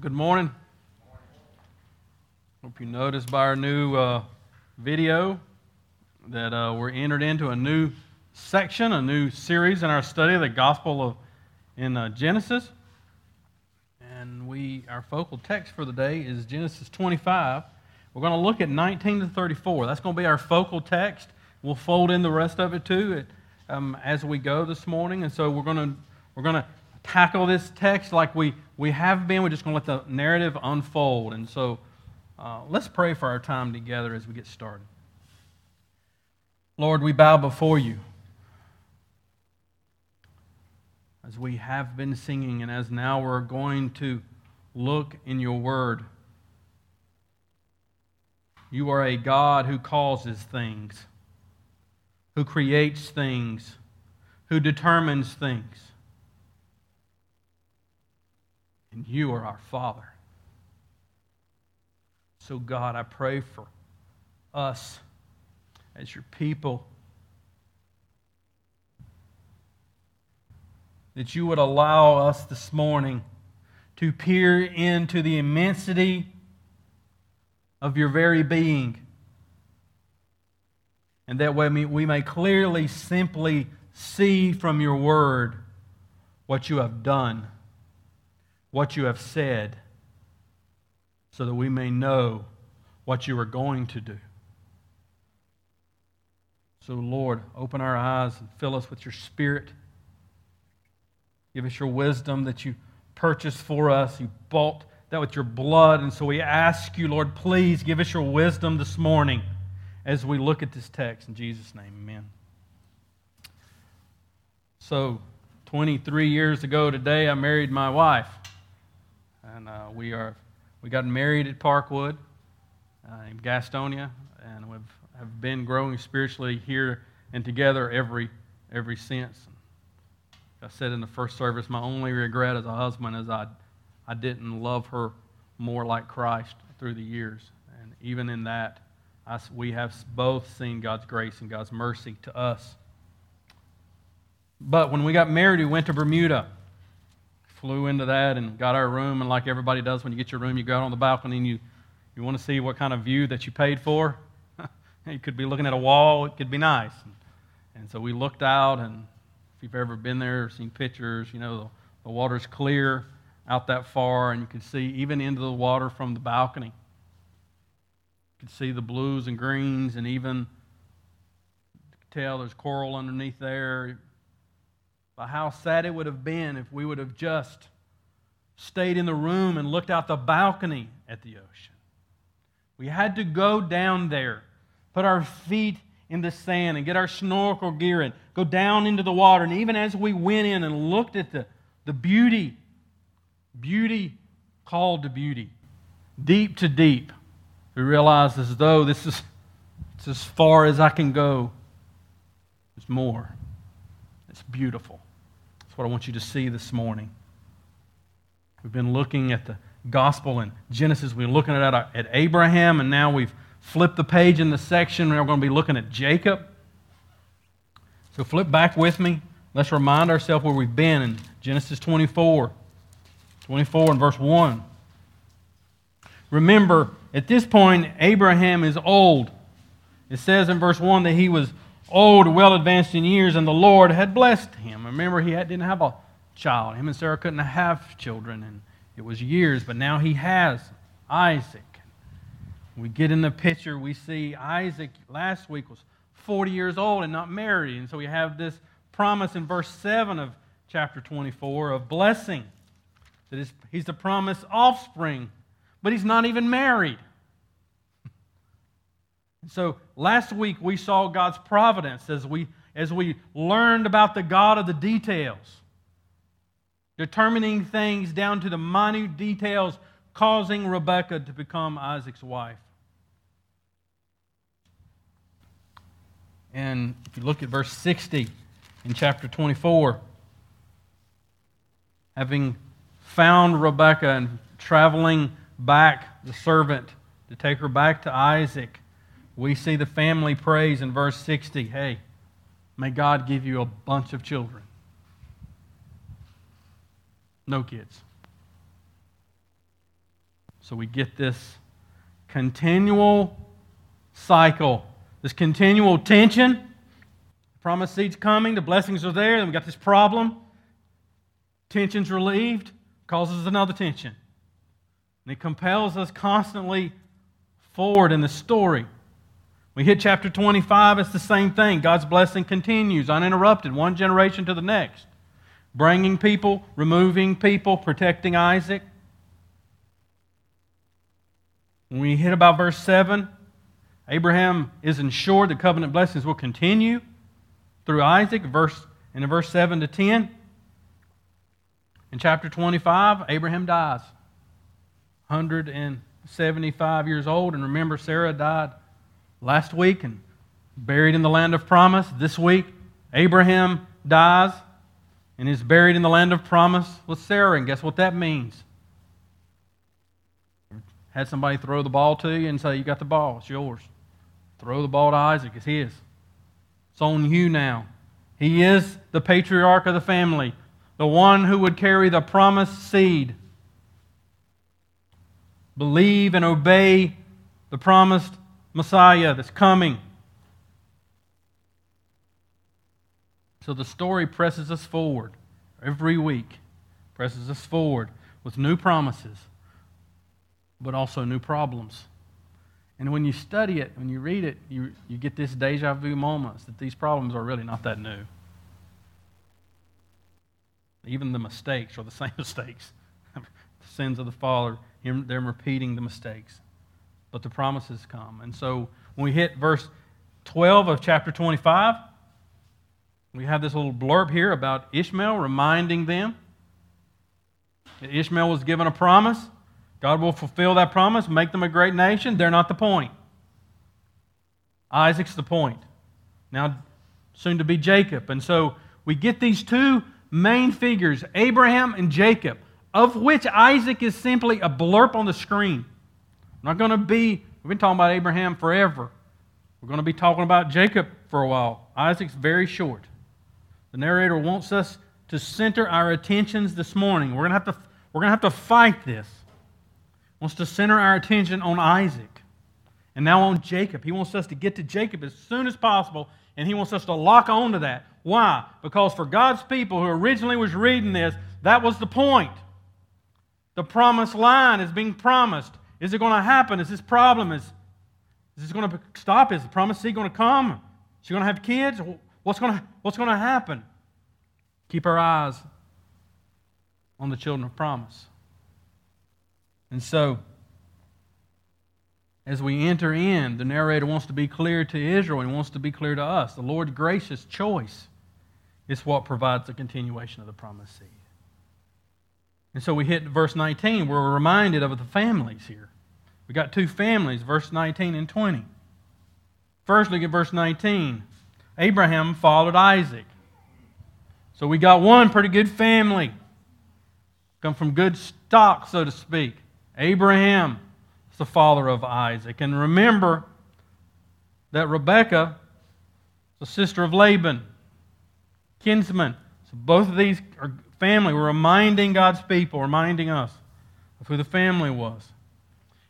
Good morning. Hope you noticed by our new uh, video that uh, we're entered into a new section, a new series in our study of the Gospel of in uh, Genesis. And we, our focal text for the day is Genesis 25. We're going to look at 19 to 34. That's going to be our focal text. We'll fold in the rest of it too um, as we go this morning. And so we're going to we're going to tackle this text like we, we have been. We're just going to let the narrative unfold. And so uh, let's pray for our time together as we get started. Lord, we bow before you. As we have been singing, and as now we're going to look in your word. You are a God who causes things, who creates things, who determines things and you are our Father. So, God, I pray for us as your people that you would allow us this morning to peer into the immensity of your very being. And that way we may clearly, simply see from your word what you have done what you have said so that we may know what you are going to do. So, Lord, open our eyes and fill us with your Spirit. Give us your wisdom that you purchased for us. You bought that with your blood. And so we ask you, Lord, please give us your wisdom this morning as we look at this text. In Jesus' name, amen. So, 23 years ago today, I married my wife and uh, we are we got married at Parkwood uh, in Gastonia, and we've have been growing spiritually here and together every every since. I said in the first service, my only regret as a husband is I I didn't love her more like Christ through the years, and even in that, I, we have both seen God's grace and God's mercy to us. But when we got married, we went to Bermuda flew into that and got our room. And like everybody does when you get your room, you go out on the balcony and you, you want to see what kind of view that you paid for. you could be looking at a wall, it could be nice. And, and so we looked out, and if you've ever been there or seen pictures, you know, the, the water's clear out that far, and you can see even into the water from the balcony. You can see the blues and greens, and even tell there's coral underneath there by how sad it would have been if we would have just stayed in the room and looked out the balcony at the ocean. We had to go down there, put our feet in the sand, and get our snorkel gear and go down into the water. And even as we went in and looked at the, the beauty, beauty called to beauty, deep to deep, we realized as though this is it's as far as I can go. There's more. It's beautiful what I want you to see this morning. We've been looking at the gospel in Genesis. We've been looking at, at Abraham, and now we've flipped the page in the section. We're going to be looking at Jacob. So flip back with me. Let's remind ourselves where we've been in Genesis 24. 24 and verse 1. Remember, at this point, Abraham is old. It says in verse 1 that he was old, well advanced in years, and the Lord had blessed him. Remember, he had, didn't have a child. Him and Sarah couldn't have children, and it was years, but now he has Isaac. We get in the picture, we see Isaac last week was 40 years old and not married. And so we have this promise in verse 7 of chapter 24 of blessing. That he's the promised offspring, but he's not even married. So last week we saw God's providence as we, as we learned about the God of the details, determining things down to the minute details, causing Rebekah to become Isaac's wife. And if you look at verse 60 in chapter 24, having found Rebekah and traveling back, the servant, to take her back to Isaac, we see the family praise in verse 60 hey, may God give you a bunch of children. No kids. So we get this continual cycle, this continual tension. The seed's coming, the blessings are there, then we got this problem. Tension's relieved, causes another tension. And it compels us constantly forward in the story. We hit chapter 25, it's the same thing. God's blessing continues uninterrupted, one generation to the next. Bringing people, removing people, protecting Isaac. When we hit about verse 7, Abraham is ensured the covenant blessings will continue through Isaac, verse, in verse 7 to 10. In chapter 25, Abraham dies. 175 years old. And remember, Sarah died last week and buried in the land of promise. This week, Abraham dies and is buried in the land of promise with Sarah. And guess what that means? Had somebody throw the ball to you and say, You got the ball, it's yours. Throw the ball to Isaac, it's his. It's on you now. He is the patriarch of the family, the one who would carry the promised seed. Believe and obey the promised Messiah that's coming. So the story presses us forward every week, presses us forward with new promises, but also new problems. And when you study it, when you read it, you, you get this deja vu moments that these problems are really not that new. Even the mistakes are the same mistakes. the sins of the father, they're repeating the mistakes but the promises come. And so when we hit verse 12 of chapter 25, we have this little blurb here about Ishmael reminding them that Ishmael was given a promise. God will fulfill that promise, make them a great nation. They're not the point. Isaac's the point. Now, soon to be Jacob. And so we get these two main figures, Abraham and Jacob, of which Isaac is simply a blurb on the screen. I'm not going to be, we've been talking about Abraham forever. We're going to be talking about Jacob for a while. Isaac's very short. The narrator wants us to center our attentions this morning. We're going to have to, we're going to, have to fight this. He wants to center our attention on Isaac and now on Jacob. He wants us to get to Jacob as soon as possible, and he wants us to lock on to that. Why? Because for God's people who originally was reading this, that was the point. The promised line is being promised. Is it going to happen? Is this problem? Is, is this going to stop? Is the promised seed going to come? Is she going to have kids? What's going to, what's going to happen? Keep our eyes on the children of promise. And so, as we enter in, the narrator wants to be clear to Israel and wants to be clear to us. The Lord's gracious choice is what provides the continuation of the promised seed. And so we hit verse 19. We're reminded of the families here. We got two families, verse 19 and 20. First, look at verse 19. Abraham followed Isaac. So we got one pretty good family. Come from good stock, so to speak. Abraham is the father of Isaac. And remember that Rebekah is the sister of Laban, kinsman. So both of these are family. We're reminding God's people, reminding us of who the family was.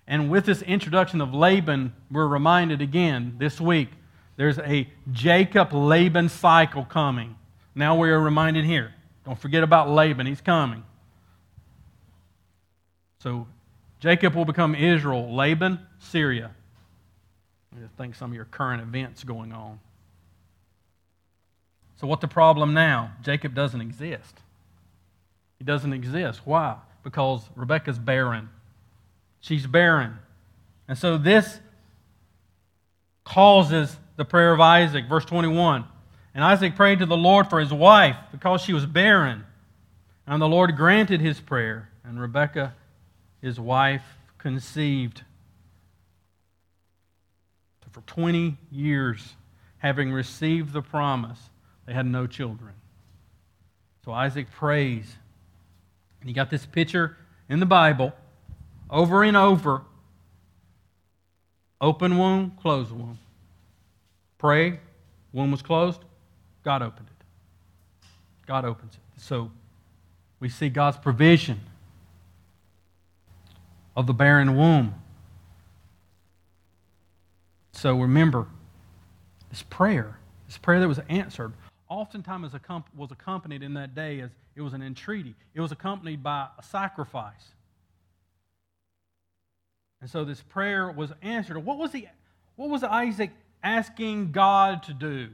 And with this introduction of Laban, we're reminded again this week there's a Jacob Laban cycle coming. Now we are reminded here. Don't forget about Laban, he's coming. So Jacob will become Israel, Laban, Syria. I think some of your current events going on. So, what's the problem now? Jacob doesn't exist. He doesn't exist. Why? Because Rebecca's barren. She's barren. And so this causes the prayer of Isaac. Verse 21. And Isaac prayed to the Lord for his wife because she was barren. And the Lord granted his prayer. And Rebekah, his wife, conceived. For 20 years, having received the promise, they had no children. So Isaac prays and you got this picture in the Bible over and over open womb, closed womb. Pray, womb was closed, God opened it. God opens it. So we see God's provision. of the barren womb. So remember, this prayer, this prayer that was answered, oftentimes was accompanied in that day as it was an entreaty. It was accompanied by a sacrifice. And so this prayer was answered. What was, the, what was Isaac asking God to do?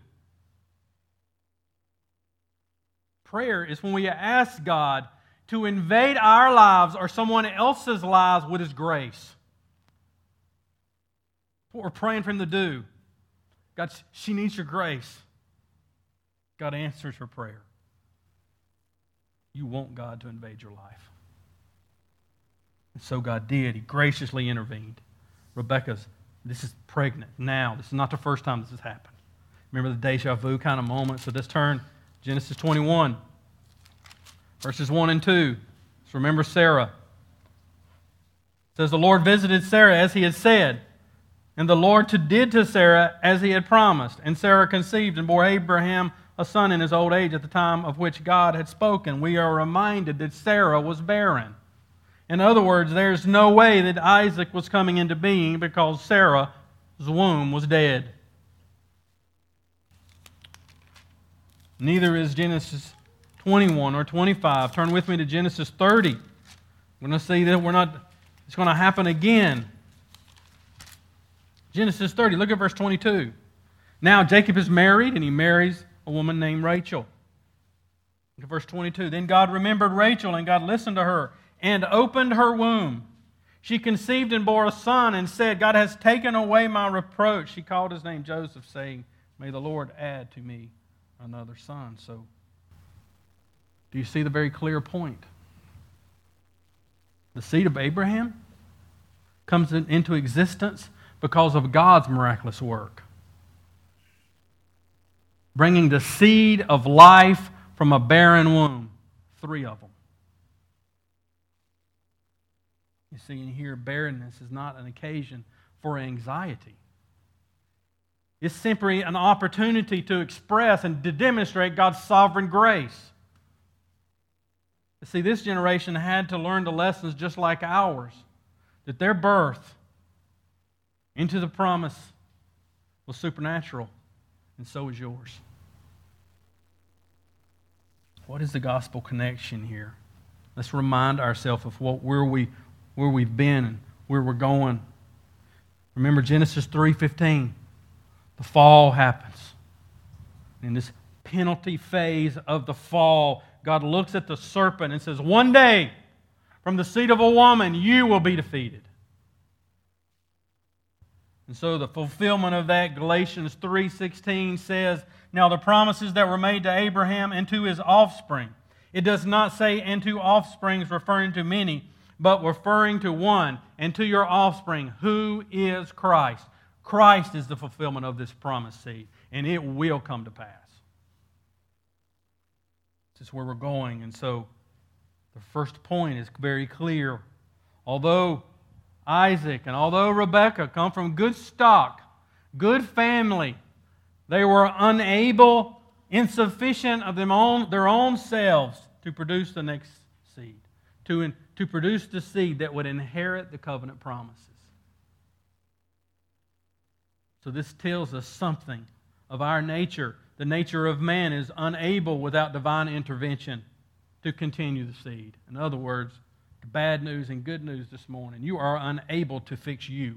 Prayer is when we ask God to invade our lives or someone else's lives with His grace. What we're praying for Him to do. God, she needs your grace. God answers her prayer. You want God to invade your life. And so God did. He graciously intervened. Rebecca's, this is pregnant now. This is not the first time this has happened. Remember the deja vu kind of moment? So let's turn Genesis 21, verses 1 and 2. So remember Sarah. It says, The Lord visited Sarah as he had said. And the Lord did to Sarah as he had promised. And Sarah conceived and bore Abraham a son in his old age at the time of which God had spoken. We are reminded that Sarah was barren. In other words, there's no way that Isaac was coming into being because Sarah's womb was dead. Neither is Genesis 21 or 25. Turn with me to Genesis 30. We're going to see that we're not, it's going to happen again. Genesis 30, look at verse 22. Now Jacob is married and he marries a woman named Rachel. Verse 22. Then God remembered Rachel and God listened to her and opened her womb. She conceived and bore a son and said, God has taken away my reproach. She called his name Joseph, saying, May the Lord add to me another son. So, do you see the very clear point? The seed of Abraham comes into existence because of God's miraculous work. Bringing the seed of life from a barren womb, three of them. You see, in here, barrenness is not an occasion for anxiety. It's simply an opportunity to express and to demonstrate God's sovereign grace. You see, this generation had to learn the lessons just like ours that their birth into the promise was supernatural, and so is yours. What is the gospel connection here? Let's remind ourselves of what, where we where we've been and where we're going. Remember Genesis 3:15. The fall happens. In this penalty phase of the fall, God looks at the serpent and says, "One day from the seed of a woman you will be defeated." And so the fulfillment of that Galatians 3:16 says, "Now the promises that were made to Abraham and to his offspring." It does not say and to offsprings referring to many, but referring to one and to your offspring, who is Christ. Christ is the fulfillment of this promise seed, and it will come to pass. This is where we're going. And so the first point is very clear. Although Isaac and although Rebekah come from good stock, good family, they were unable, insufficient of them own, their own selves to produce the next seed, to to produce the seed that would inherit the covenant promises. So, this tells us something of our nature. The nature of man is unable, without divine intervention, to continue the seed. In other words, bad news and good news this morning you are unable to fix you.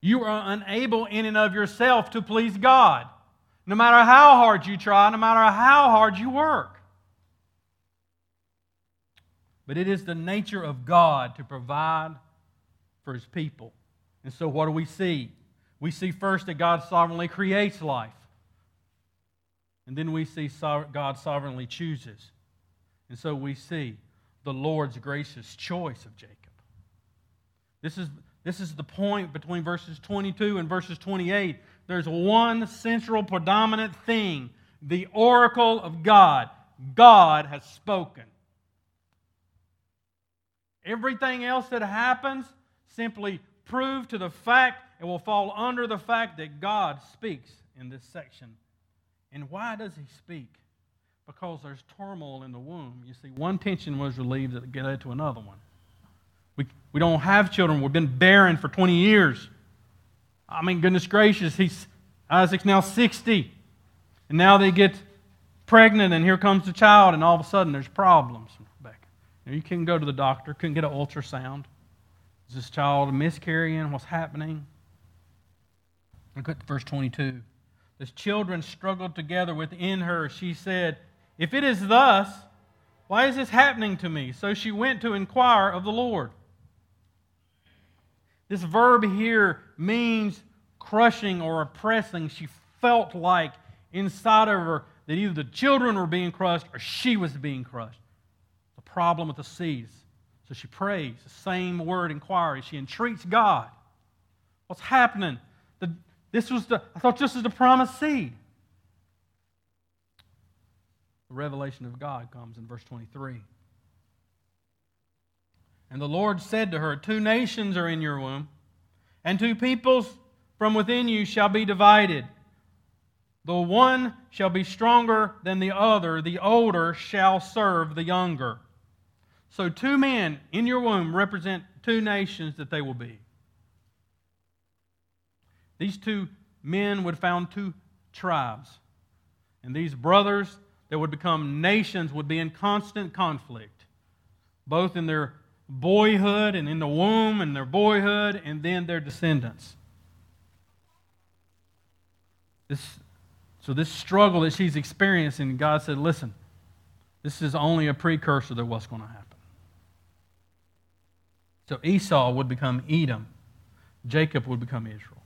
You are unable in and of yourself to please God. No matter how hard you try, no matter how hard you work. But it is the nature of God to provide for his people. And so, what do we see? We see first that God sovereignly creates life. And then we see God sovereignly chooses. And so we see the Lord's gracious choice of Jacob. This is, this is the point between verses 22 and verses 28. There's one central, predominant thing the oracle of God. God has spoken. Everything else that happens simply prove to the fact it will fall under the fact that God speaks in this section. And why does he speak? Because there's turmoil in the womb. You see, one tension was relieved that led to another one. We, we don't have children. We've been barren for 20 years. I mean, goodness gracious, he's, Isaac's now 60. And now they get pregnant, and here comes the child, and all of a sudden there's problems. You couldn't go to the doctor, couldn't get an ultrasound. Is this child miscarrying? What's happening? Look at verse 22. As children struggled together within her, she said, If it is thus, why is this happening to me? So she went to inquire of the Lord. This verb here means crushing or oppressing. She felt like inside of her that either the children were being crushed or she was being crushed. The problem with the seeds. So she prays, the same word inquiry. She entreats God. What's happening? The, this was the, I thought this was the promised seed. The revelation of God comes in verse 23. And the Lord said to her, Two nations are in your womb, and two peoples from within you shall be divided. The one shall be stronger than the other, the older shall serve the younger. So, two men in your womb represent two nations that they will be. These two men would found two tribes. And these brothers that would become nations would be in constant conflict, both in their boyhood and in the womb and their boyhood and then their descendants. This, so, this struggle that she's experiencing, God said, listen, this is only a precursor to what's going to happen. So, Esau would become Edom, Jacob would become Israel.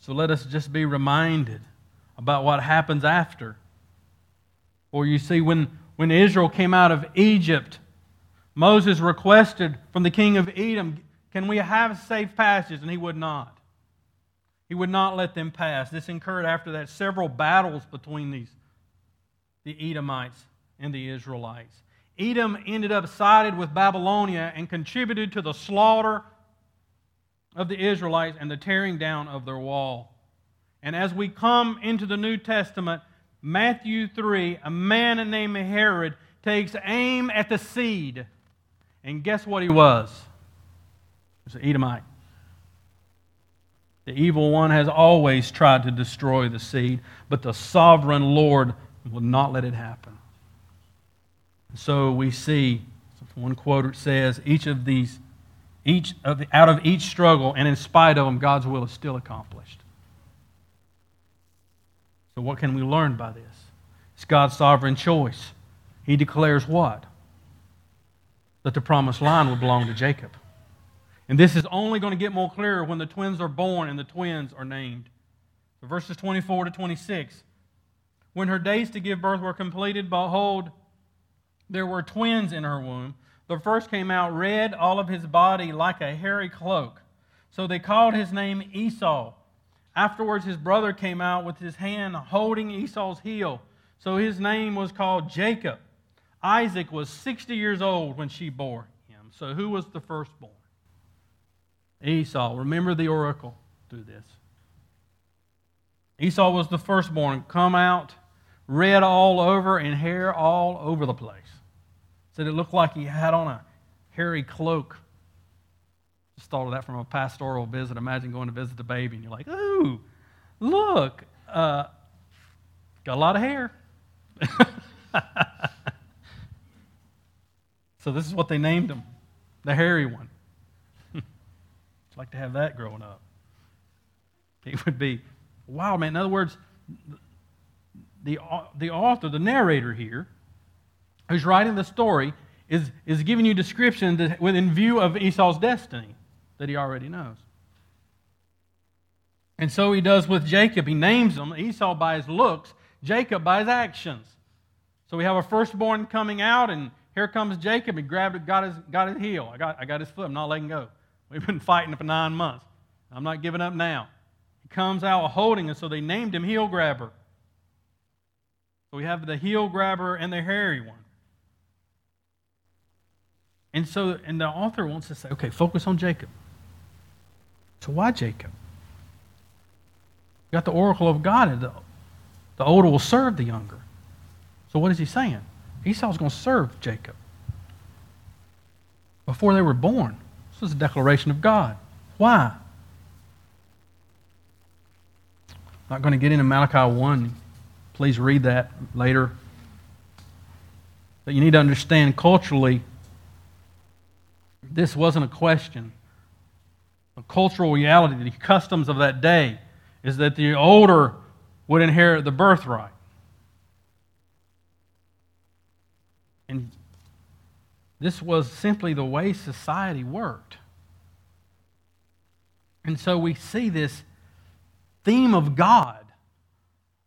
So, let us just be reminded about what happens after. Or you see, when, when Israel came out of Egypt, Moses requested from the king of Edom, Can we have safe passage? And he would not. He would not let them pass. This incurred after that several battles between these, the Edomites and the Israelites. Edom ended up sided with Babylonia and contributed to the slaughter of the Israelites and the tearing down of their wall. And as we come into the New Testament, Matthew 3, a man named Herod takes aim at the seed. And guess what he was? Was an Edomite. The evil one has always tried to destroy the seed, but the sovereign Lord will not let it happen. So we see, one quote says, each of these, each of the, out of each struggle, and in spite of them, God's will is still accomplished. So what can we learn by this? It's God's sovereign choice. He declares what? That the promised line will belong to Jacob. And this is only going to get more clear when the twins are born and the twins are named. So verses 24 to 26. When her days to give birth were completed, behold, there were twins in her womb. The first came out red, all of his body like a hairy cloak. So they called his name Esau. Afterwards, his brother came out with his hand holding Esau's heel. So his name was called Jacob. Isaac was 60 years old when she bore him. So who was the firstborn? Esau. Remember the oracle through this. Esau was the firstborn, come out red all over and hair all over the place. Said it looked like he had on a hairy cloak. Just thought of that from a pastoral visit. Imagine going to visit the baby and you're like, ooh, look, uh, got a lot of hair. so this is what they named him, the hairy one. I'd like to have that growing up. It would be, wow, man. In other words, the, the author, the narrator here, who's writing the story, is, is giving you description within view of Esau's destiny that he already knows. And so he does with Jacob. He names him Esau by his looks, Jacob by his actions. So we have a firstborn coming out, and here comes Jacob. He grabbed, got his, got his heel. I got, I got his foot. I'm not letting go. We've been fighting for nine months. I'm not giving up now. He comes out holding us, so they named him Heel Grabber. So we have the heel grabber and the hairy one. And so, and the author wants to say, okay, focus on Jacob. So why Jacob? You got the oracle of God, the, the older will serve the younger. So what is he saying? Esau's going to serve Jacob. before they were born. This was a declaration of God. Why? I'm not going to get into Malachi 1. Please read that later. But you need to understand culturally, this wasn't a question. Cultural reality, the customs of that day, is that the older would inherit the birthright. And this was simply the way society worked. And so we see this theme of God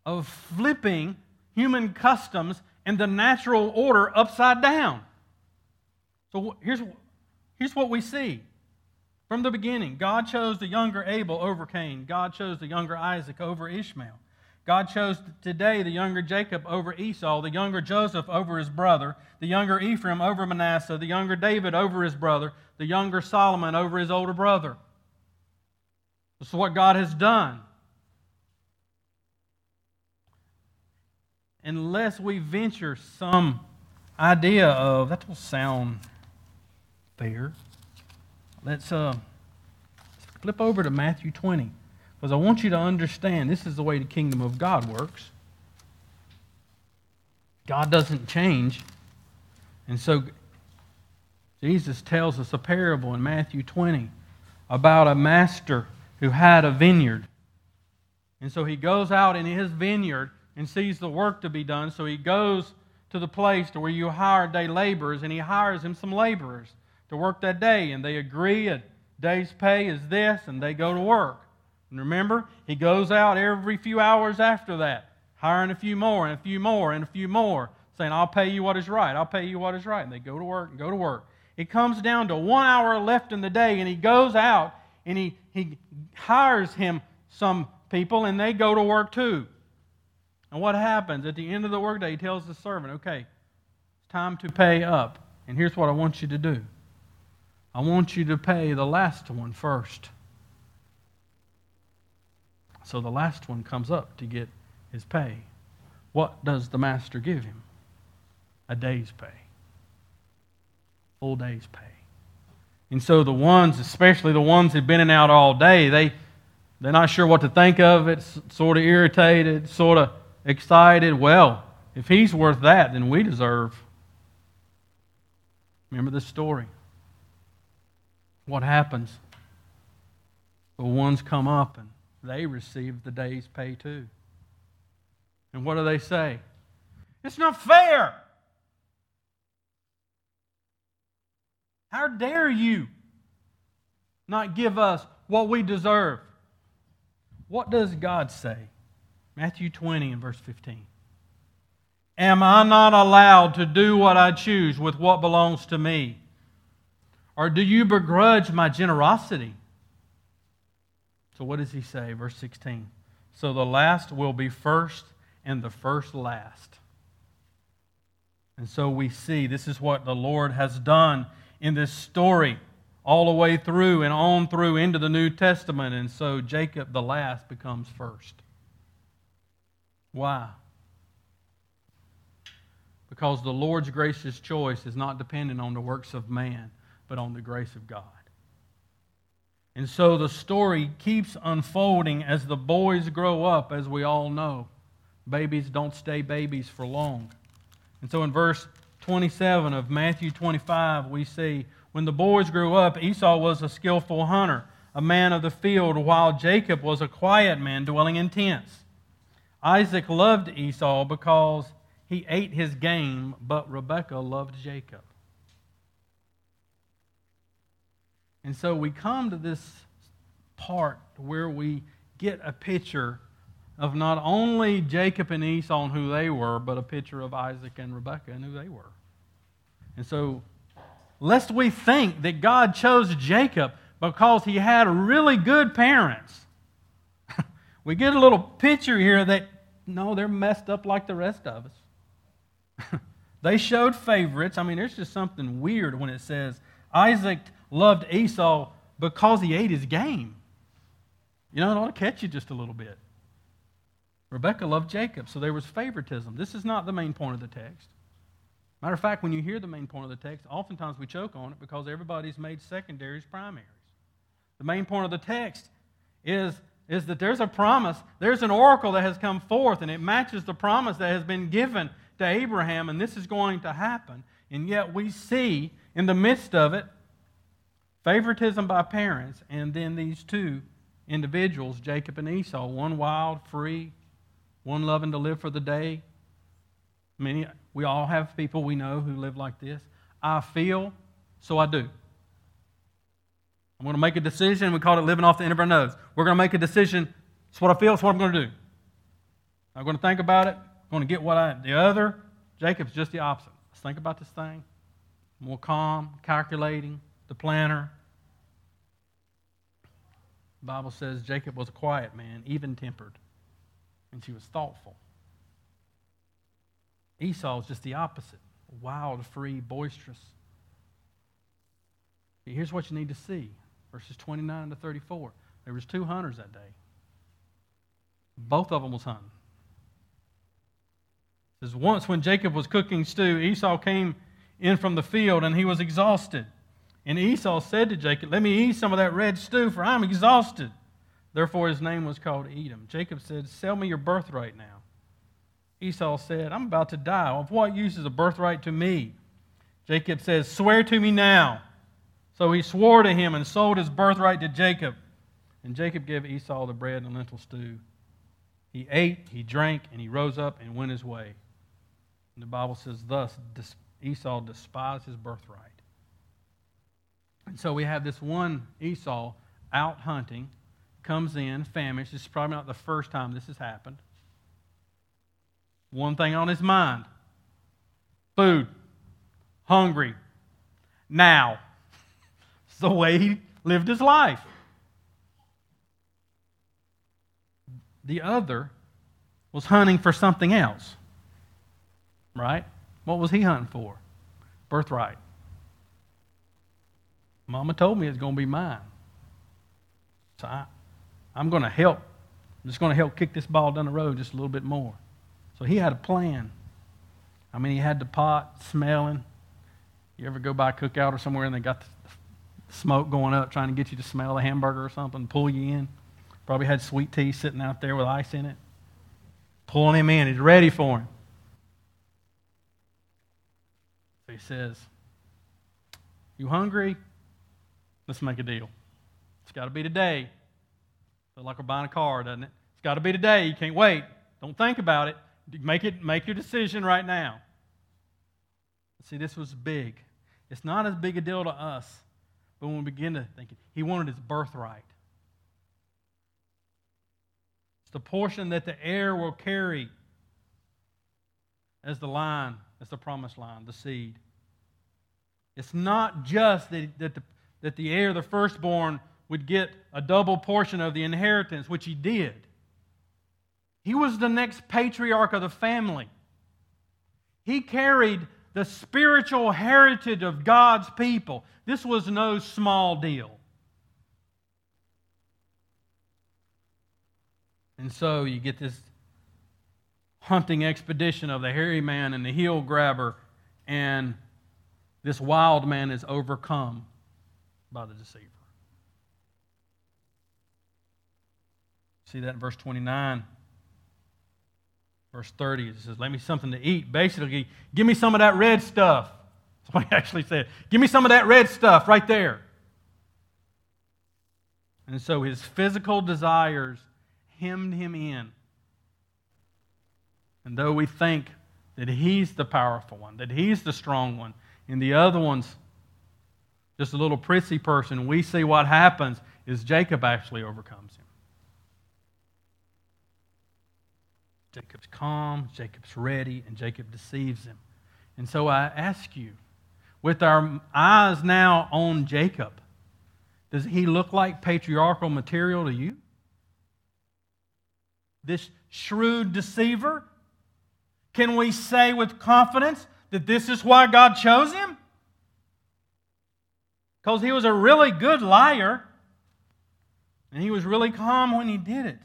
of flipping human customs and the natural order upside down. So here's, here's what we see. From the beginning, God chose the younger Abel over Cain. God chose the younger Isaac over Ishmael. God chose today the younger Jacob over Esau, the younger Joseph over his brother, the younger Ephraim over Manasseh, the younger David over his brother, the younger Solomon over his older brother. This is what God has done. Unless we venture some idea of, that will sound fair. Let's uh, flip over to Matthew 20. Because I want you to understand this is the way the kingdom of God works. God doesn't change. And so Jesus tells us a parable in Matthew 20 about a master who had a vineyard. And so he goes out in his vineyard and sees the work to be done. So he goes to the place to where you hire day laborers and he hires him some laborers to work that day. And they agree a day's pay is this and they go to work. And remember, he goes out every few hours after that, hiring a few more and a few more and a few more, saying, I'll pay you what is right, I'll pay you what is right. And they go to work and go to work. It comes down to one hour left in the day, and he goes out and he, he hires him some people, and they go to work too. And what happens? At the end of the workday, he tells the servant, okay, it's time to pay up. And here's what I want you to do I want you to pay the last one first. So the last one comes up to get his pay. What does the master give him? A day's pay. Full day's pay. And so the ones, especially the ones who've been in out all day, they, they're not sure what to think of it, sort of irritated, sort of excited. Well, if he's worth that, then we deserve. Remember this story. What happens? The ones come up and they receive the day's pay too. And what do they say? It's not fair. How dare you not give us what we deserve? What does God say? Matthew 20 and verse 15. Am I not allowed to do what I choose with what belongs to me? Or do you begrudge my generosity? So, what does he say? Verse 16. So the last will be first, and the first last. And so we see this is what the Lord has done in this story all the way through and on through into the New Testament. And so Jacob, the last, becomes first. Why? Because the Lord's gracious choice is not dependent on the works of man, but on the grace of God. And so the story keeps unfolding as the boys grow up, as we all know. Babies don't stay babies for long. And so in verse 27 of Matthew 25, we see when the boys grew up, Esau was a skillful hunter, a man of the field, while Jacob was a quiet man dwelling in tents. Isaac loved Esau because he ate his game, but Rebekah loved Jacob. And so we come to this part where we get a picture of not only Jacob and Esau and who they were, but a picture of Isaac and Rebekah and who they were. And so, lest we think that God chose Jacob because he had really good parents, we get a little picture here that, no, they're messed up like the rest of us. they showed favorites. I mean, there's just something weird when it says Isaac loved Esau because he ate his game. You know, it ought to catch you just a little bit. Rebecca loved Jacob, so there was favoritism. This is not the main point of the text. Matter of fact, when you hear the main point of the text, oftentimes we choke on it because everybody's made secondaries primaries. The main point of the text is, is that there's a promise, there's an oracle that has come forth, and it matches the promise that has been given to Abraham, and this is going to happen. And yet we see in the midst of it favoritism by parents, and then these two individuals, Jacob and Esau, one wild, free, one loving to live for the day. Many, we all have people we know who live like this. I feel, so I do. I'm going to make a decision. We call it living off the end of our nose. We're going to make a decision. It's what I feel. It's what I'm going to do. I'm going to think about it. I'm going to get what I. The other, Jacob's just the opposite. Let's think about this thing. More calm, calculating, the planner. Bible says Jacob was a quiet man, even tempered, and she was thoughtful. Esau is just the opposite wild, free, boisterous. Here's what you need to see verses 29 to 34. There was two hunters that day. Both of them was hunting. It says, Once when Jacob was cooking stew, Esau came in from the field and he was exhausted. And Esau said to Jacob, Let me eat some of that red stew, for I'm exhausted. Therefore his name was called Edom. Jacob said, Sell me your birthright now. Esau said, I'm about to die. Of what use is a birthright to me? Jacob says, Swear to me now. So he swore to him and sold his birthright to Jacob. And Jacob gave Esau the bread and lentil stew. He ate, he drank, and he rose up and went his way. And the Bible says, Thus Esau despised his birthright. And so we have this one Esau out hunting, comes in, famished. This is probably not the first time this has happened. One thing on his mind food, hungry, now. It's the way he lived his life. The other was hunting for something else. Right? What was he hunting for? Birthright. Mama told me it's going to be mine. So I, I'm going to help. I'm just going to help kick this ball down the road just a little bit more. So he had a plan. I mean, he had the pot smelling. You ever go by a cookout or somewhere and they got the smoke going up trying to get you to smell a hamburger or something, pull you in? Probably had sweet tea sitting out there with ice in it. Pulling him in. He's ready for him. So he says, You hungry? Let's make a deal. It's got to be today. Feel like we're buying a car, doesn't it? It's got to be today. You can't wait. Don't think about it. Make, it, make your decision right now. See, this was big. It's not as big a deal to us, but when we begin to think, it, he wanted his birthright. It's the portion that the heir will carry as the line, as the promised line, the seed. It's not just that, that, the, that the heir, the firstborn, would get a double portion of the inheritance, which he did. He was the next patriarch of the family. He carried the spiritual heritage of God's people. This was no small deal. And so you get this hunting expedition of the hairy man and the heel grabber, and this wild man is overcome by the deceiver. See that in verse 29. Verse 30, it says, Let me something to eat. Basically, give me some of that red stuff. He actually said. Give me some of that red stuff right there. And so his physical desires hemmed him in. And though we think that he's the powerful one, that he's the strong one, and the other one's just a little prissy person, we see what happens is Jacob actually overcomes him. Jacob's calm, Jacob's ready, and Jacob deceives him. And so I ask you, with our eyes now on Jacob, does he look like patriarchal material to you? This shrewd deceiver? Can we say with confidence that this is why God chose him? Because he was a really good liar, and he was really calm when he did it.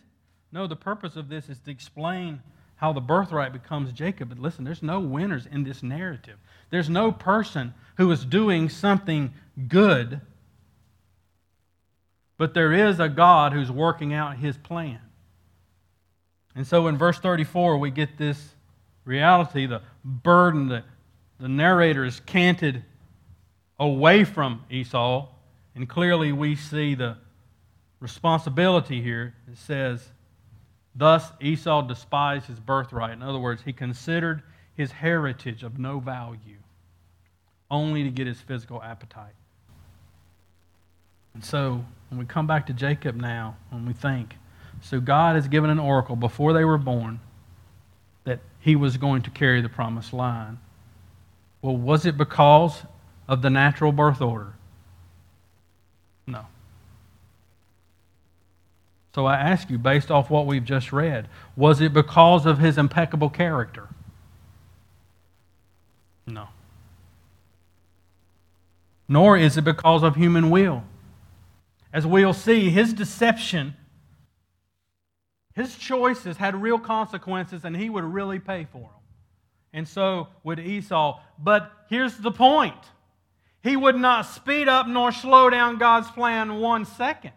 No, the purpose of this is to explain how the birthright becomes Jacob. But listen, there's no winners in this narrative. There's no person who is doing something good, but there is a God who's working out his plan. And so in verse 34, we get this reality the burden that the narrator is canted away from Esau, and clearly we see the responsibility here. It says, Thus Esau despised his birthright. In other words, he considered his heritage of no value, only to get his physical appetite. And so, when we come back to Jacob now, when we think, so God has given an oracle before they were born that he was going to carry the promised line. Well, was it because of the natural birth order? No. So I ask you, based off what we've just read, was it because of his impeccable character? No. Nor is it because of human will. As we'll see, his deception his choices had real consequences, and he would really pay for them. And so would Esau. But here's the point he would not speed up nor slow down God's plan one second.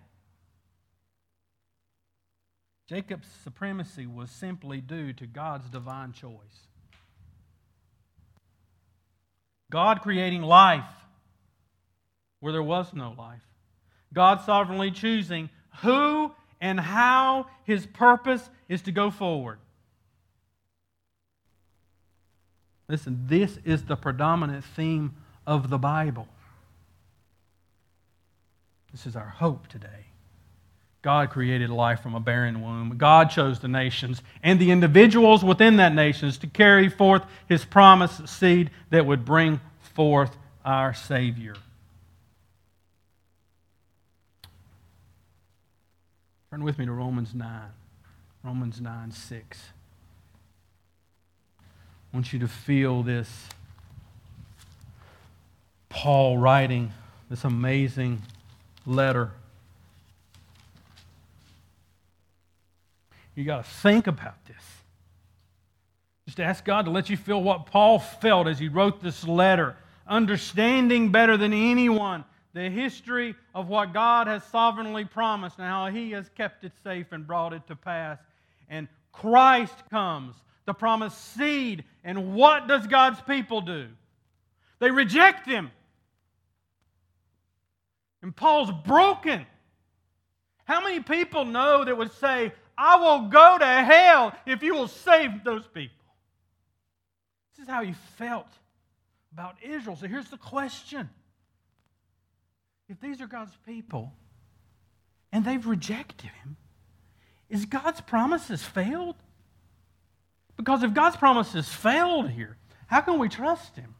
Jacob's supremacy was simply due to God's divine choice. God creating life where there was no life. God sovereignly choosing who and how his purpose is to go forward. Listen, this is the predominant theme of the Bible. This is our hope today. God created life from a barren womb. God chose the nations and the individuals within that nations to carry forth his promised seed that would bring forth our Savior. Turn with me to Romans 9. Romans 9 6. I want you to feel this Paul writing this amazing letter. You got to think about this. Just ask God to let you feel what Paul felt as he wrote this letter, understanding better than anyone the history of what God has sovereignly promised and how He has kept it safe and brought it to pass. And Christ comes, the promised seed. And what does God's people do? They reject Him. And Paul's broken. How many people know that would say, I will go to hell if you will save those people? This is how he felt about Israel. So here's the question if these are God's people and they've rejected him, is God's promises failed? Because if God's promises failed here, how can we trust him?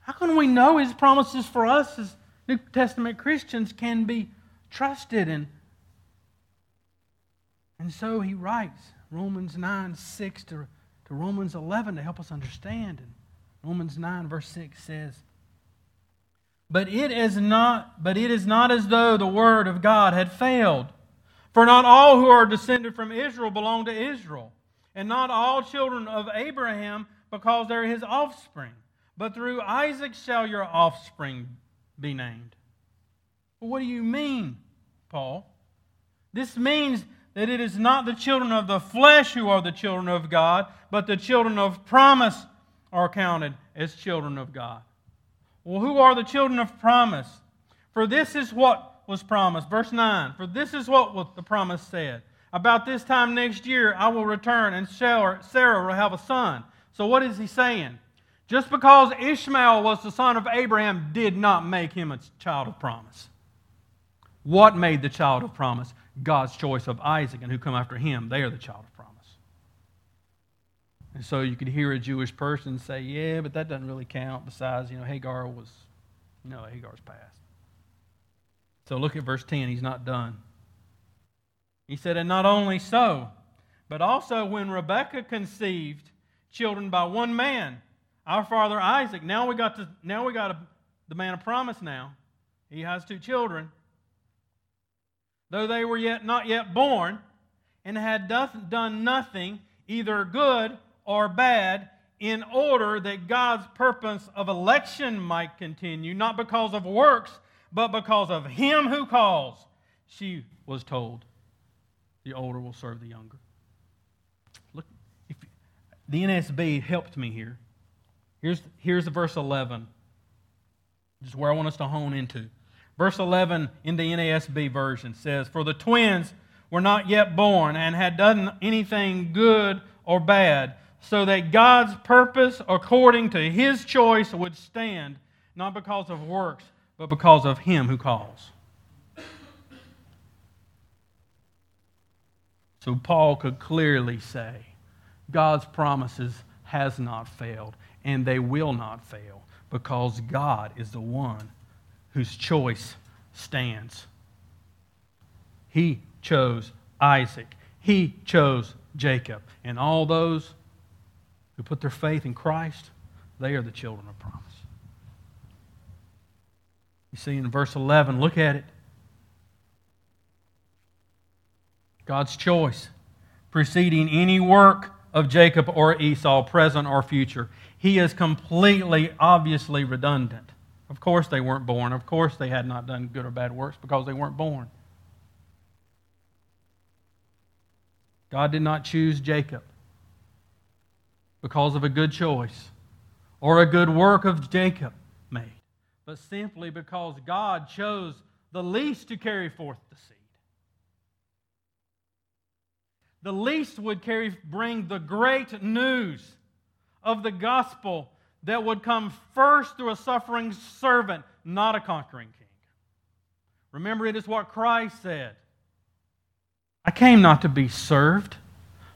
How can we know his promises for us as New Testament Christians can be trusted? And, and so he writes Romans 9 6 to, to Romans 11 to help us understand. And Romans 9, verse 6 says, but it is not, but it is not as though the word of God had failed. For not all who are descended from Israel belong to Israel, and not all children of Abraham because they're his offspring. But through Isaac shall your offspring be named. Well, what do you mean, Paul? This means that it is not the children of the flesh who are the children of God, but the children of promise are counted as children of God. Well, who are the children of promise? For this is what was promised. Verse 9. For this is what the promise said. About this time next year, I will return, and Sarah will have a son. So, what is he saying? Just because Ishmael was the son of Abraham did not make him a child of promise. What made the child of promise? God's choice of Isaac and who come after him. They are the child of promise. And so you could hear a Jewish person say, yeah, but that doesn't really count. Besides, you know, Hagar was, you know, Hagar's past. So look at verse 10. He's not done. He said, and not only so, but also when Rebekah conceived children by one man, our father Isaac. Now we got to, now we got a, the man of promise now. He has two children. Though they were yet not yet born, and had done nothing, either good or bad, in order that God's purpose of election might continue, not because of works, but because of him who calls, she was told, the older will serve the younger. Look, if, the NASB helped me here. Here's, here's verse 11. This is where I want us to hone into. Verse 11 in the NASB version says, For the twins were not yet born and had done anything good or bad, so that God's purpose according to his choice would stand, not because of works, but because of him who calls. So Paul could clearly say, God's promises has not failed, and they will not fail, because God is the one whose choice stands. He chose Isaac. He chose Jacob. And all those who put their faith in Christ, they are the children of promise. You see in verse 11, look at it. God's choice, preceding any work of Jacob or Esau, present or future. He is completely, obviously redundant. Of course, they weren't born. Of course, they had not done good or bad works because they weren't born. God did not choose Jacob because of a good choice or a good work of Jacob made but simply because God chose the least to carry forth the seed. The least would carry, bring the great news of the gospel that would come first through a suffering servant, not a conquering king. Remember, it is what Christ said I came not to be served,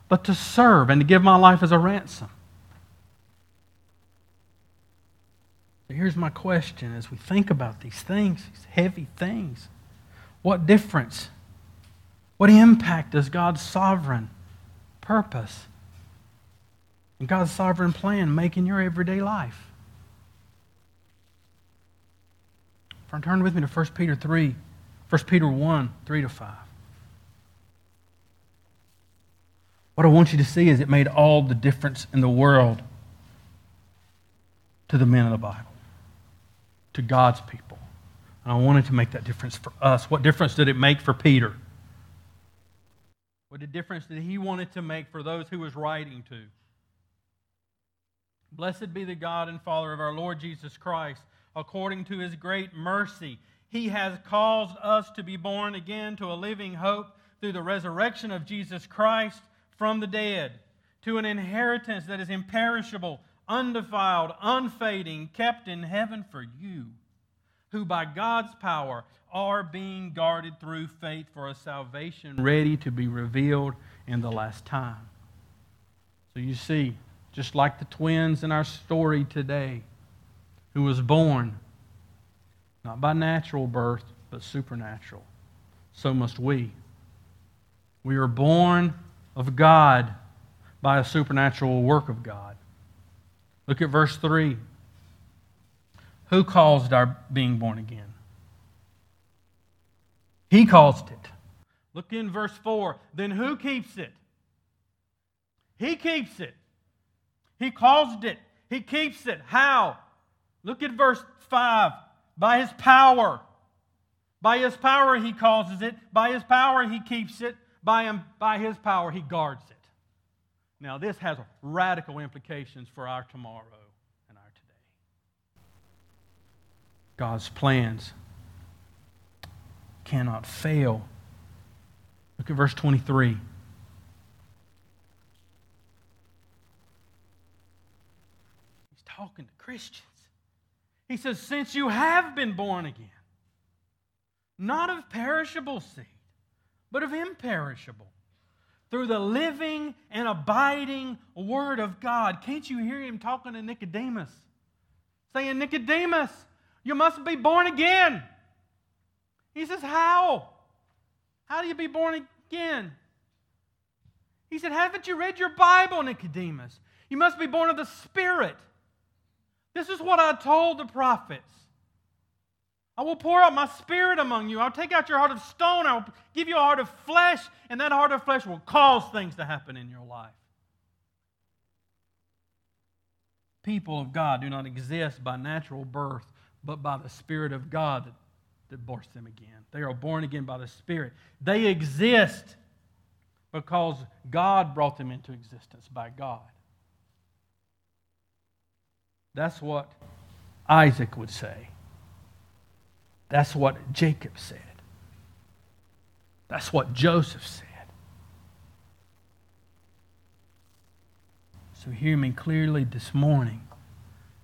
but to serve and to give my life as a ransom. So here's my question as we think about these things, these heavy things. What difference, what impact does God's sovereign purpose and God's sovereign plan making your everyday life? Turn with me to 1 Peter 3, 1 Peter 1, 3 to 5. What I want you to see is it made all the difference in the world to the men of the Bible to God's people. And I wanted to make that difference for us. What difference did it make for Peter? What difference did he want it to make for those who was writing to? Blessed be the God and Father of our Lord Jesus Christ. According to his great mercy, he has caused us to be born again to a living hope through the resurrection of Jesus Christ from the dead, to an inheritance that is imperishable undefiled, unfading, kept in heaven for you, who by God's power are being guarded through faith for a salvation ready to be revealed in the last time. So you see, just like the twins in our story today, who was born not by natural birth, but supernatural, so must we. We are born of God by a supernatural work of God. Look at verse 3. Who caused our being born again? He caused it. Look in verse 4. Then who keeps it? He keeps it. He caused it. He keeps it. How? Look at verse 5. By his power. By his power he causes it. By his power he keeps it. By, him, by his power he guards it. Now, this has radical implications for our tomorrow and our today. God's plans cannot fail. Look at verse 23. He's talking to Christians. He says, Since you have been born again, not of perishable seed, but of imperishable through the living and abiding Word of God. Can't you hear him talking to Nicodemus? Saying, Nicodemus, you must be born again. He says, How? How do you be born again? He said, Haven't you read your Bible, Nicodemus? You must be born of the Spirit. This is what I told the prophets. I will pour out my spirit among you. I'll take out your heart of stone. I'll give you a heart of flesh, and that heart of flesh will cause things to happen in your life. people of God do not exist by natural birth, but by the Spirit of God that, that births them again. They are born again by the Spirit. They exist because God brought them into existence by God. That's what Isaac would say. That's what Jacob said. That's what Joseph said. So hear me clearly this morning.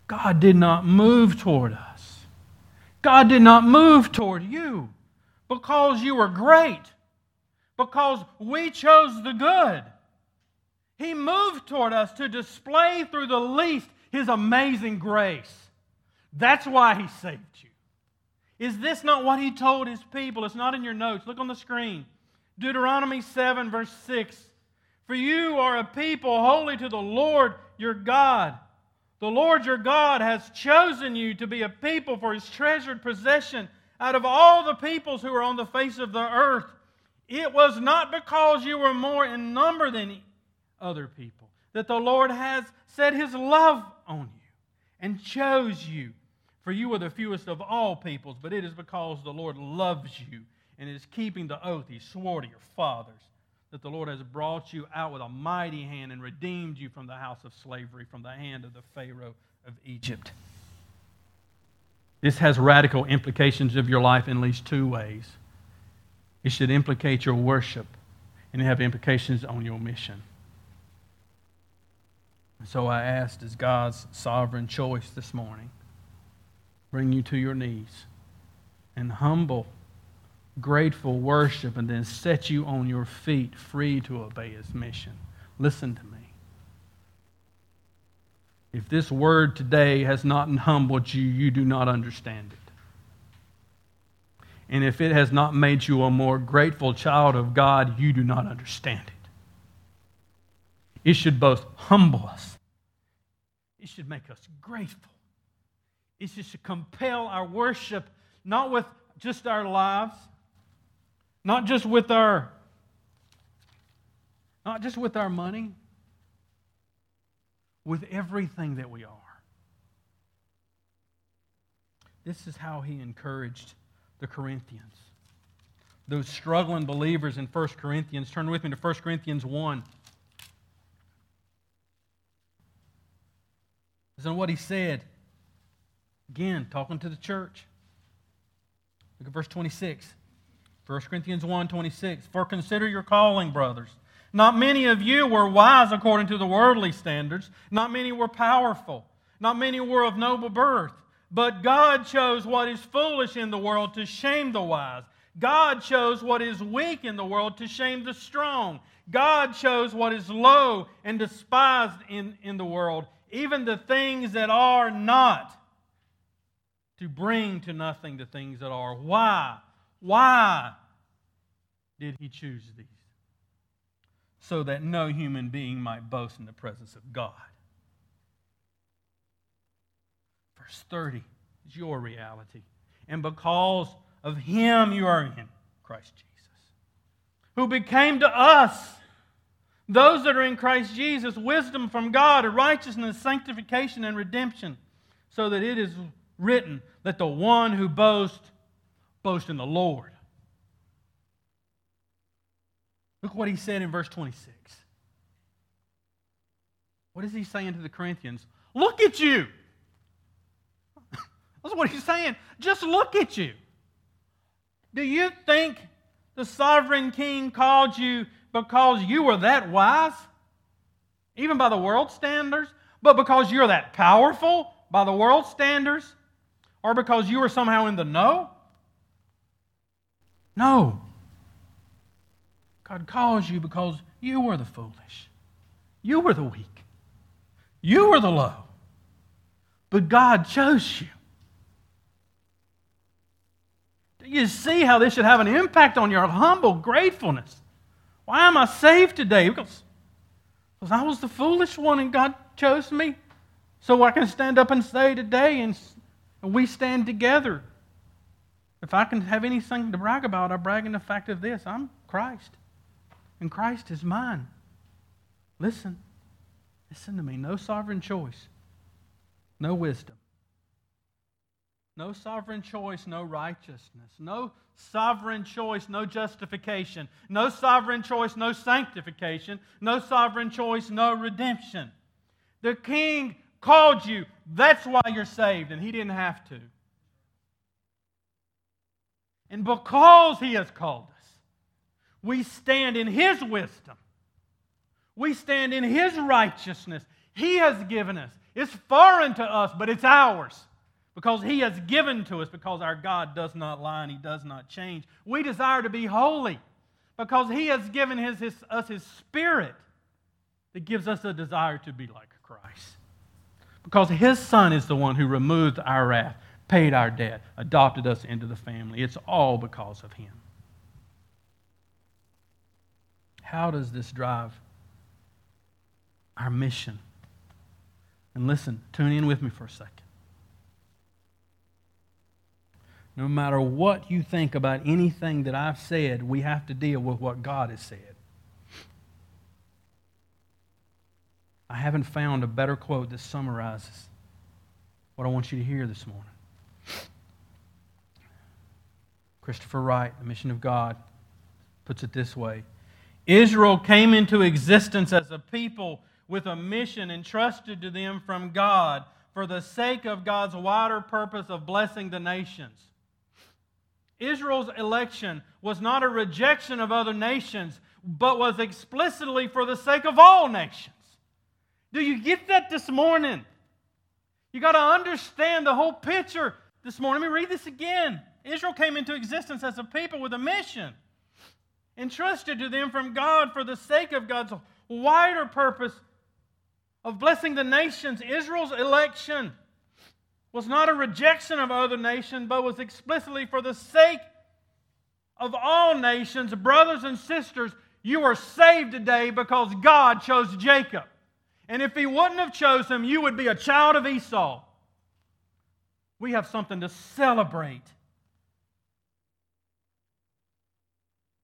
God did not move toward us. God did not move toward you because you were great, because we chose the good. He moved toward us to display through the least his amazing grace. That's why he saved you. Is this not what he told his people? It's not in your notes. Look on the screen. Deuteronomy 7, verse 6. For you are a people holy to the Lord your God. The Lord your God has chosen you to be a people for his treasured possession out of all the peoples who are on the face of the earth. It was not because you were more in number than other people that the Lord has set his love on you and chose you. For you are the fewest of all peoples, but it is because the Lord loves you and is keeping the oath he swore to your fathers that the Lord has brought you out with a mighty hand and redeemed you from the house of slavery, from the hand of the Pharaoh of Egypt. This has radical implications of your life in at least two ways. It should implicate your worship, and it have implications on your mission. So I asked, as God's sovereign choice this morning, bring you to your knees and humble grateful worship and then set you on your feet free to obey his mission. Listen to me. If this word today has not humbled you, you do not understand it. And if it has not made you a more grateful child of God, you do not understand it. It should both humble us, it should make us grateful. It should compel our worship, not with just our lives, not just with our not just with our money, with everything that we are. This is how he encouraged the Corinthians. Those struggling believers in 1 Corinthians. Turn with me to 1 Corinthians 1. Listen to what he said. Again, talking to the church. Look at verse 26. 1 Corinthians 1 26. For consider your calling, brothers. Not many of you were wise according to the worldly standards. Not many were powerful. Not many were of noble birth. But God chose what is foolish in the world to shame the wise. God chose what is weak in the world to shame the strong. God chose what is low and despised in, in the world, even the things that are not, to bring to nothing the things that are. Why? Why did he choose these? So that no human being might boast in the presence of God. Verse 30 is your reality. And because of him you are in Christ Jesus, who became to us, those that are in Christ Jesus, wisdom from God, righteousness, sanctification, and redemption, so that it is written, Let the one who boasts boast in the Lord. Look what he said in verse 26. What is he saying to the Corinthians? Look at you. That's what he's saying. Just look at you. Do you think the sovereign king called you because you were that wise? Even by the world standards? But because you're that powerful by the world standards? Or because you were somehow in the know? No. God calls you because you were the foolish. You were the weak. You were the low. But God chose you. Do you see how this should have an impact on your humble gratefulness? Why am I saved today? Because, because I was the foolish one and God chose me. So I can stand up and say today, and we stand together if I can have anything to brag about, I brag in the fact of this I'm Christ, and Christ is mine. Listen, listen to me. No sovereign choice no wisdom. No sovereign choice, no righteousness. No sovereign choice, no justification. No sovereign choice, no sanctification. No sovereign choice, no redemption. The king called you. That's why you're saved, and he didn't have to. And because he has called us, we stand in his wisdom. We stand in his righteousness. He has given us. It's foreign to us, but it's ours because He has given to us, because our God does not lie and He does not change. We desire to be holy because He has given his, his, us His Spirit that gives us a desire to be like Christ. Because His Son is the one who removed our wrath, paid our debt, adopted us into the family. It's all because of Him. How does this drive our mission? And listen, tune in with me for a second. No matter what you think about anything that I've said, we have to deal with what God has said. I haven't found a better quote that summarizes what I want you to hear this morning. Christopher Wright, The Mission of God, puts it this way Israel came into existence as a people with a mission entrusted to them from God for the sake of God's wider purpose of blessing the nations. Israel's election was not a rejection of other nations, but was explicitly for the sake of all nations. Do you get that this morning? You got to understand the whole picture this morning. Let me read this again. Israel came into existence as a people with a mission entrusted to them from God for the sake of God's wider purpose of blessing the nations. Israel's election was not a rejection of other nations, but was explicitly for the sake of all nations. Brothers and sisters, you are saved today because God chose Jacob. And if he wouldn't have chosen him, you would be a child of Esau. We have something to celebrate.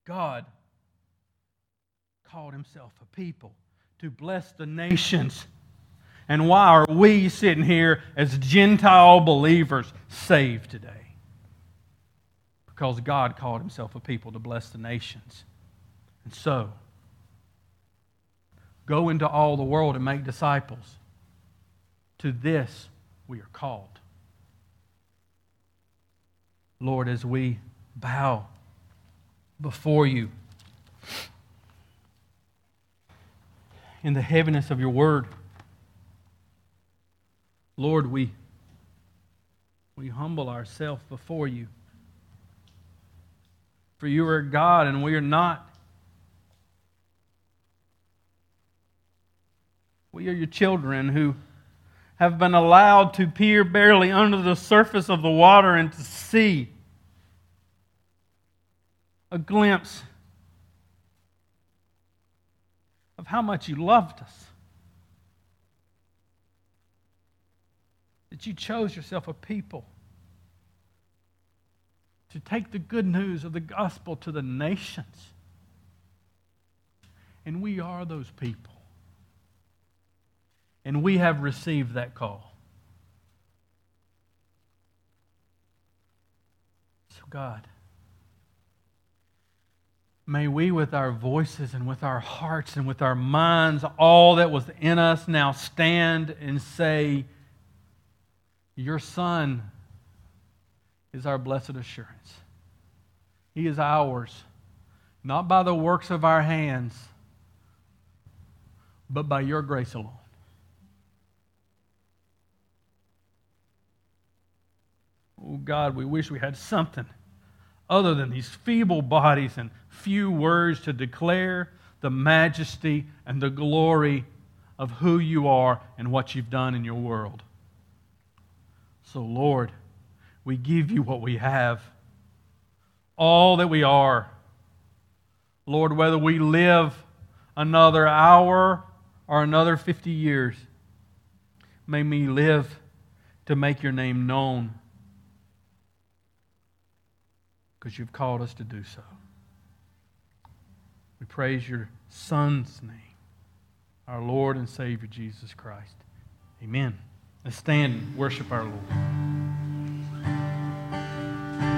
God called himself a people to bless the nations. And why are we sitting here as Gentile believers saved today? Because God called himself a people to bless the nations. And so, go into all the world and make disciples. To this we are called. Lord, as we bow before you in the heaviness of your word, Lord, we, we humble ourselves before you. For you are God and we are not. We are your children who have been allowed to peer barely under the surface of the water and to see a glimpse of how much you loved us. That you chose yourself a people to take the good news of the gospel to the nations. And we are those people. And we have received that call. So, God, may we, with our voices and with our hearts and with our minds, all that was in us now stand and say, your Son is our blessed assurance. He is ours, not by the works of our hands, but by your grace alone. Oh God, we wish we had something other than these feeble bodies and few words to declare the majesty and the glory of who you are and what you've done in your world. So, Lord, we give you what we have, all that we are. Lord, whether we live another hour or another 50 years, may we live to make your name known because you've called us to do so. We praise your Son's name, our Lord and Savior, Jesus Christ. Amen. Let's stand and worship our Lord.